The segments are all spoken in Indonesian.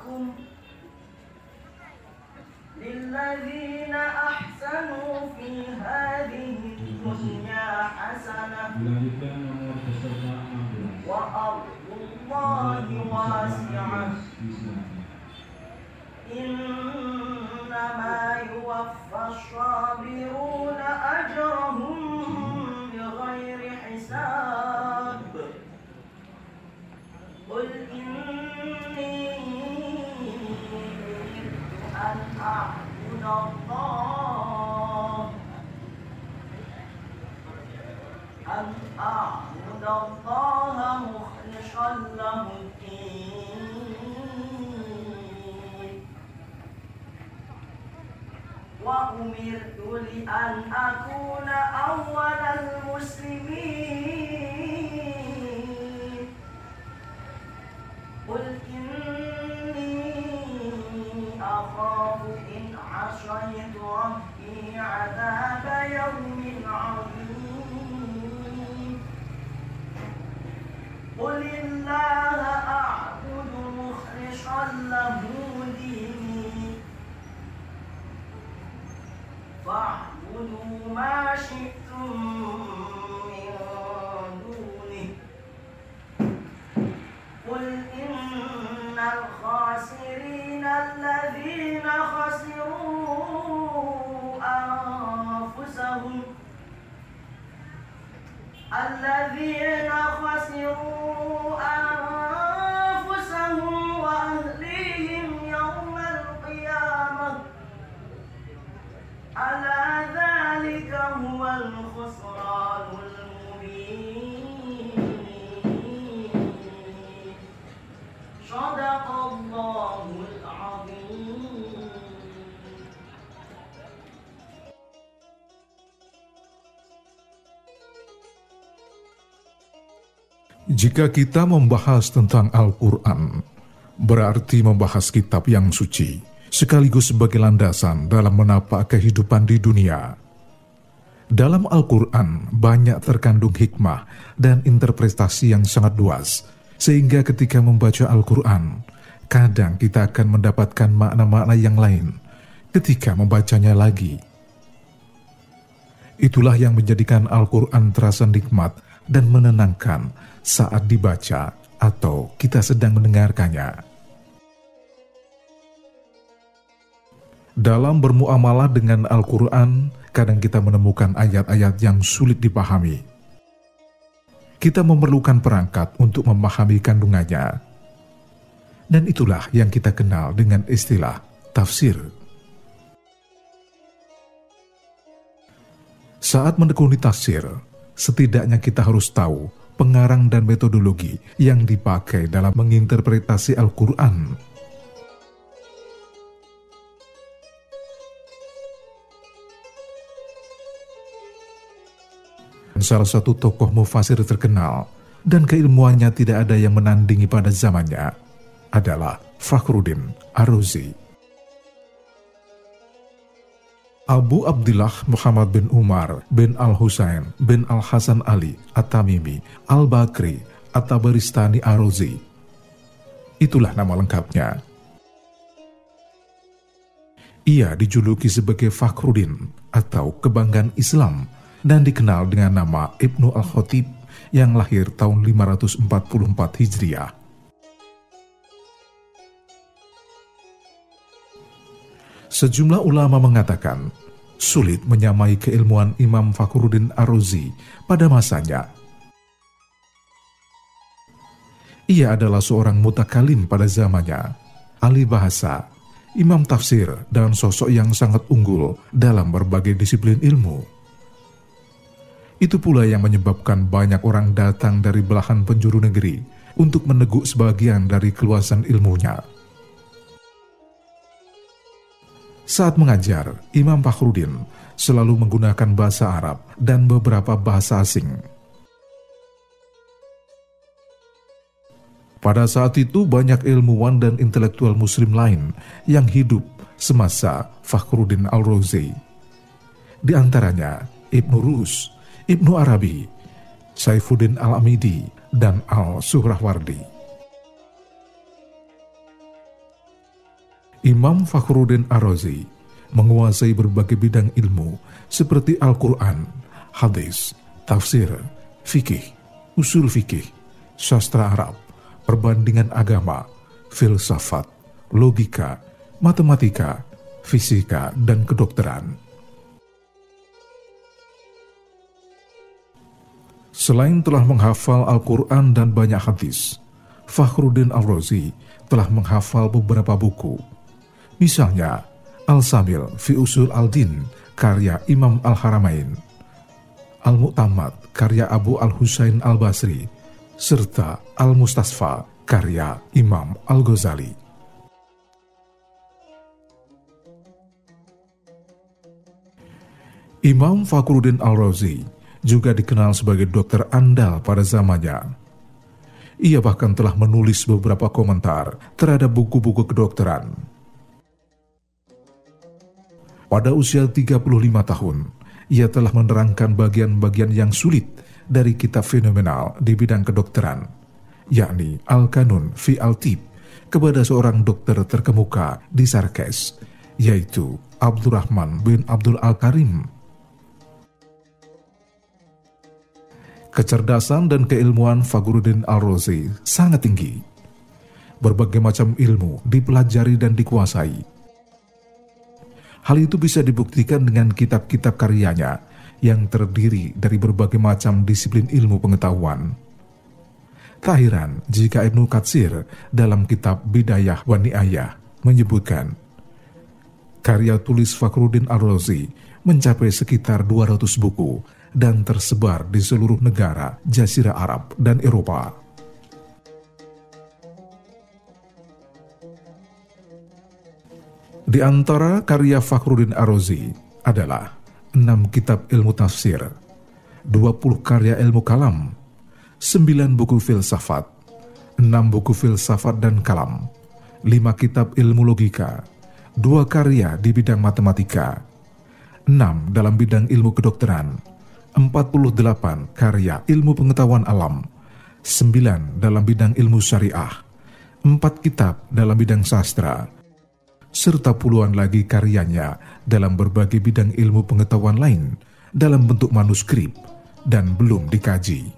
معكم للذين أحسنوا في هذه الدنيا حسنة وأرض الله واسعة. إنما يوفى الصابرون وأمرت لأن أكون أول المسلمين. قل إني أخاف إن عصيت ربي عذاب يوم عظيم. قل الله الذين خسروا أنفسهم Jika kita membahas tentang Al-Quran, berarti membahas kitab yang suci, sekaligus sebagai landasan dalam menapak kehidupan di dunia. Dalam Al-Quran banyak terkandung hikmah dan interpretasi yang sangat luas, sehingga ketika membaca Al-Quran, kadang kita akan mendapatkan makna-makna yang lain ketika membacanya lagi. Itulah yang menjadikan Al-Quran terasa nikmat dan menenangkan saat dibaca atau kita sedang mendengarkannya. Dalam bermuamalah dengan Al-Quran, kadang kita menemukan ayat-ayat yang sulit dipahami. Kita memerlukan perangkat untuk memahami kandungannya. Dan itulah yang kita kenal dengan istilah tafsir. Saat menekuni tafsir, setidaknya kita harus tahu pengarang dan metodologi yang dipakai dalam menginterpretasi Al-Quran. Salah satu tokoh mufasir terkenal dan keilmuannya tidak ada yang menandingi pada zamannya adalah Fakhruddin Ar-Razi. Abu Abdullah Muhammad bin Umar bin Al-Husain bin Al-Hasan Ali At-Tamimi Al-Bakri At-Tabaristani Ar-Razi. Itulah nama lengkapnya. Ia dijuluki sebagai Fakhruddin atau kebanggaan Islam dan dikenal dengan nama Ibnu Al-Khatib yang lahir tahun 544 Hijriah. Sejumlah ulama mengatakan sulit menyamai keilmuan Imam Fakhruddin Ar-Razi pada masanya. Ia adalah seorang mutakalim pada zamannya, ahli bahasa, imam tafsir, dan sosok yang sangat unggul dalam berbagai disiplin ilmu. Itu pula yang menyebabkan banyak orang datang dari belahan penjuru negeri untuk meneguk sebagian dari keluasan ilmunya. Saat mengajar, Imam Fakhruddin selalu menggunakan bahasa Arab dan beberapa bahasa asing. Pada saat itu banyak ilmuwan dan intelektual muslim lain yang hidup semasa Fakhruddin Al-Razi. Di antaranya Ibnu Rus, Ibnu Arabi, Saifuddin Al-Amidi, dan Al-Suhrawardi. Imam Fakhruddin Ar-Razi menguasai berbagai bidang ilmu seperti Al-Quran, hadis, tafsir, fikih, usul fikih, sastra Arab, perbandingan agama, filsafat, logika, matematika, fisika, dan kedokteran. Selain telah menghafal Al-Quran dan banyak hadis, Fakhruddin Al-Razi telah menghafal beberapa buku. Misalnya, Al-Samil fi Usul Al-Din karya Imam Al-Haramain, Al-Mu'tamad karya Abu Al-Husain Al-Basri, serta Al-Mustasfa karya Imam Al-Ghazali. Imam Fakhruddin Al-Razi juga dikenal sebagai dokter andal pada zamannya. Ia bahkan telah menulis beberapa komentar terhadap buku-buku kedokteran. Pada usia 35 tahun, ia telah menerangkan bagian-bagian yang sulit dari kitab fenomenal di bidang kedokteran, yakni Al-Kanun fi Al-Tib, kepada seorang dokter terkemuka di Sarkes, yaitu Abdurrahman bin Abdul Al-Karim Kecerdasan dan keilmuan Faguruddin Al-Razi sangat tinggi. Berbagai macam ilmu dipelajari dan dikuasai. Hal itu bisa dibuktikan dengan kitab-kitab karyanya yang terdiri dari berbagai macam disiplin ilmu pengetahuan. Tak heran jika Ibnu Katsir dalam kitab Bidayah wa Ni'ayah menyebutkan karya tulis Fakhruddin Al-Razi mencapai sekitar 200 buku dan tersebar di seluruh negara Jazirah Arab dan Eropa. Di antara karya Fakhruddin Arozi adalah enam kitab ilmu tafsir, 20 karya ilmu kalam, 9 buku filsafat, 6 buku filsafat dan kalam, 5 kitab ilmu logika, dua karya di bidang matematika, 6 dalam bidang ilmu kedokteran, 48 karya ilmu pengetahuan alam, 9 dalam bidang ilmu syariah, 4 kitab dalam bidang sastra, serta puluhan lagi karyanya dalam berbagai bidang ilmu pengetahuan lain dalam bentuk manuskrip dan belum dikaji.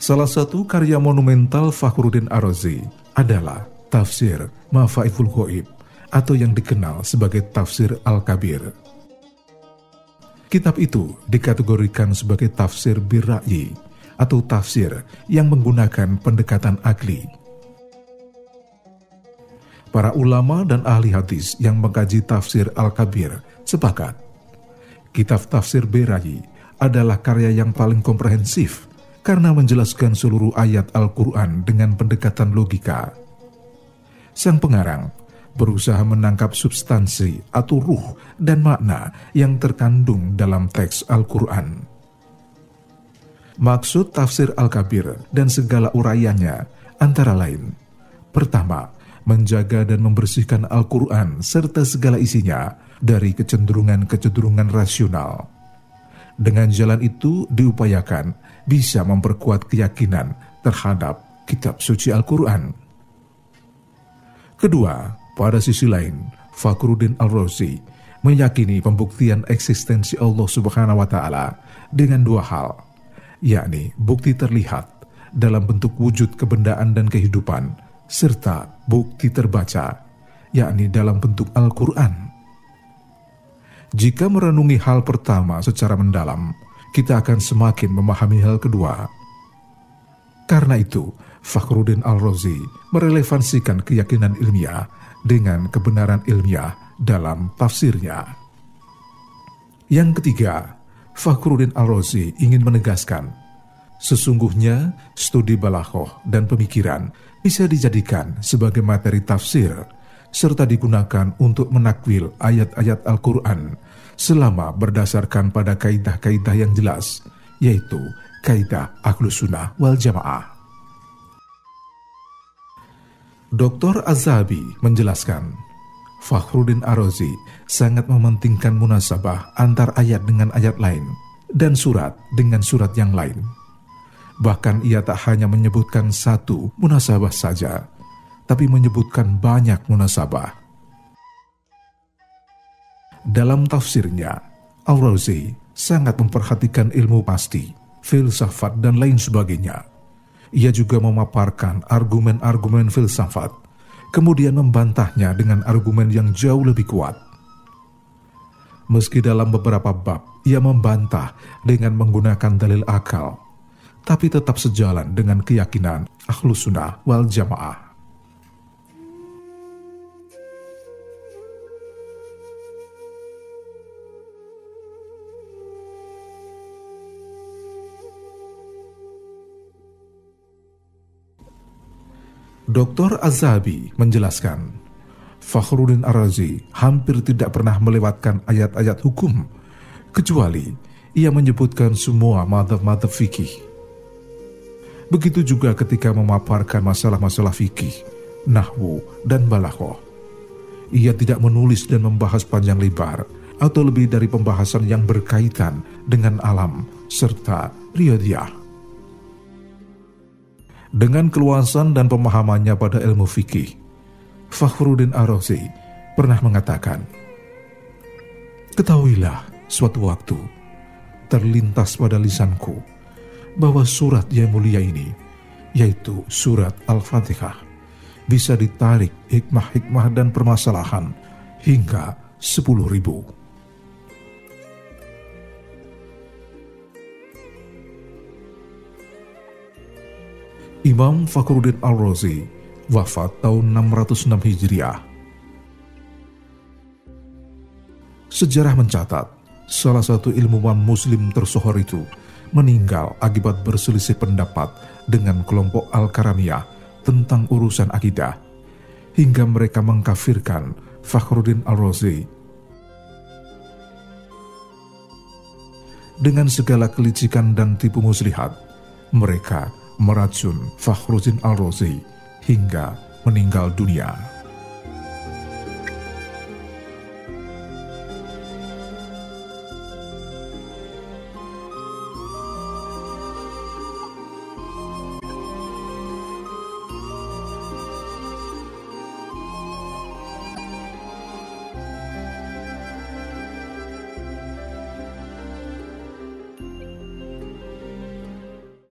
Salah satu karya monumental Fakhruddin Arazi adalah Tafsir Mafaiful Ghaib atau yang dikenal sebagai tafsir Al-Kabir. Kitab itu dikategorikan sebagai tafsir birra'i atau tafsir yang menggunakan pendekatan akli. Para ulama dan ahli hadis yang mengkaji tafsir Al-Kabir sepakat, kitab tafsir Birayi adalah karya yang paling komprehensif karena menjelaskan seluruh ayat Al-Quran dengan pendekatan logika. Sang pengarang berusaha menangkap substansi atau ruh dan makna yang terkandung dalam teks Al-Quran. Maksud tafsir Al-Kabir dan segala uraiannya antara lain, pertama, menjaga dan membersihkan Al-Quran serta segala isinya dari kecenderungan-kecenderungan rasional. Dengan jalan itu diupayakan bisa memperkuat keyakinan terhadap kitab suci Al-Quran. Kedua, pada sisi lain, Fakhruddin Al-Razi meyakini pembuktian eksistensi Allah Subhanahu wa taala dengan dua hal, yakni bukti terlihat dalam bentuk wujud kebendaan dan kehidupan serta bukti terbaca, yakni dalam bentuk Al-Qur'an. Jika merenungi hal pertama secara mendalam, kita akan semakin memahami hal kedua. Karena itu, Fakhruddin Al-Razi merelevansikan keyakinan ilmiah dengan kebenaran ilmiah dalam tafsirnya. Yang ketiga, Fakhruddin Al-Razi ingin menegaskan, sesungguhnya studi balaghah dan pemikiran bisa dijadikan sebagai materi tafsir serta digunakan untuk menakwil ayat-ayat Al-Quran selama berdasarkan pada kaidah-kaidah yang jelas, yaitu kaidah Ahlus Sunnah wal Jamaah. Dr. Azabi menjelaskan, Fakhruddin Arozi sangat mementingkan munasabah antar ayat dengan ayat lain dan surat dengan surat yang lain. Bahkan ia tak hanya menyebutkan satu munasabah saja, tapi menyebutkan banyak munasabah. Dalam tafsirnya, Al-Razi sangat memperhatikan ilmu pasti, filsafat, dan lain sebagainya. Ia juga memaparkan argumen-argumen filsafat, kemudian membantahnya dengan argumen yang jauh lebih kuat. Meski dalam beberapa bab ia membantah dengan menggunakan dalil akal, tapi tetap sejalan dengan keyakinan Ahlus Sunnah wal Jamaah. Dr. Azabi menjelaskan, Fakhruddin Ar-Razi hampir tidak pernah melewatkan ayat-ayat hukum, kecuali ia menyebutkan semua madhab-madhab fikih. Begitu juga ketika memaparkan masalah-masalah fikih, nahwu, dan balaghah. Ia tidak menulis dan membahas panjang lebar atau lebih dari pembahasan yang berkaitan dengan alam serta riyadiyah. Dengan keluasan dan pemahamannya pada ilmu fikih, Fakhruddin Ar-Razi pernah mengatakan, Ketahuilah suatu waktu terlintas pada lisanku bahwa surat yang mulia ini, yaitu surat Al-Fatihah, bisa ditarik hikmah-hikmah dan permasalahan hingga sepuluh ribu. Imam Fakhruddin Al-Razi wafat tahun 606 Hijriah. Sejarah mencatat, salah satu ilmuwan muslim tersohor itu meninggal akibat berselisih pendapat dengan kelompok Al-Karamiyah tentang urusan akidah, hingga mereka mengkafirkan Fakhruddin Al-Razi. Dengan segala kelicikan dan tipu muslihat, mereka meracun Fakhruddin Al-Razi hingga meninggal dunia.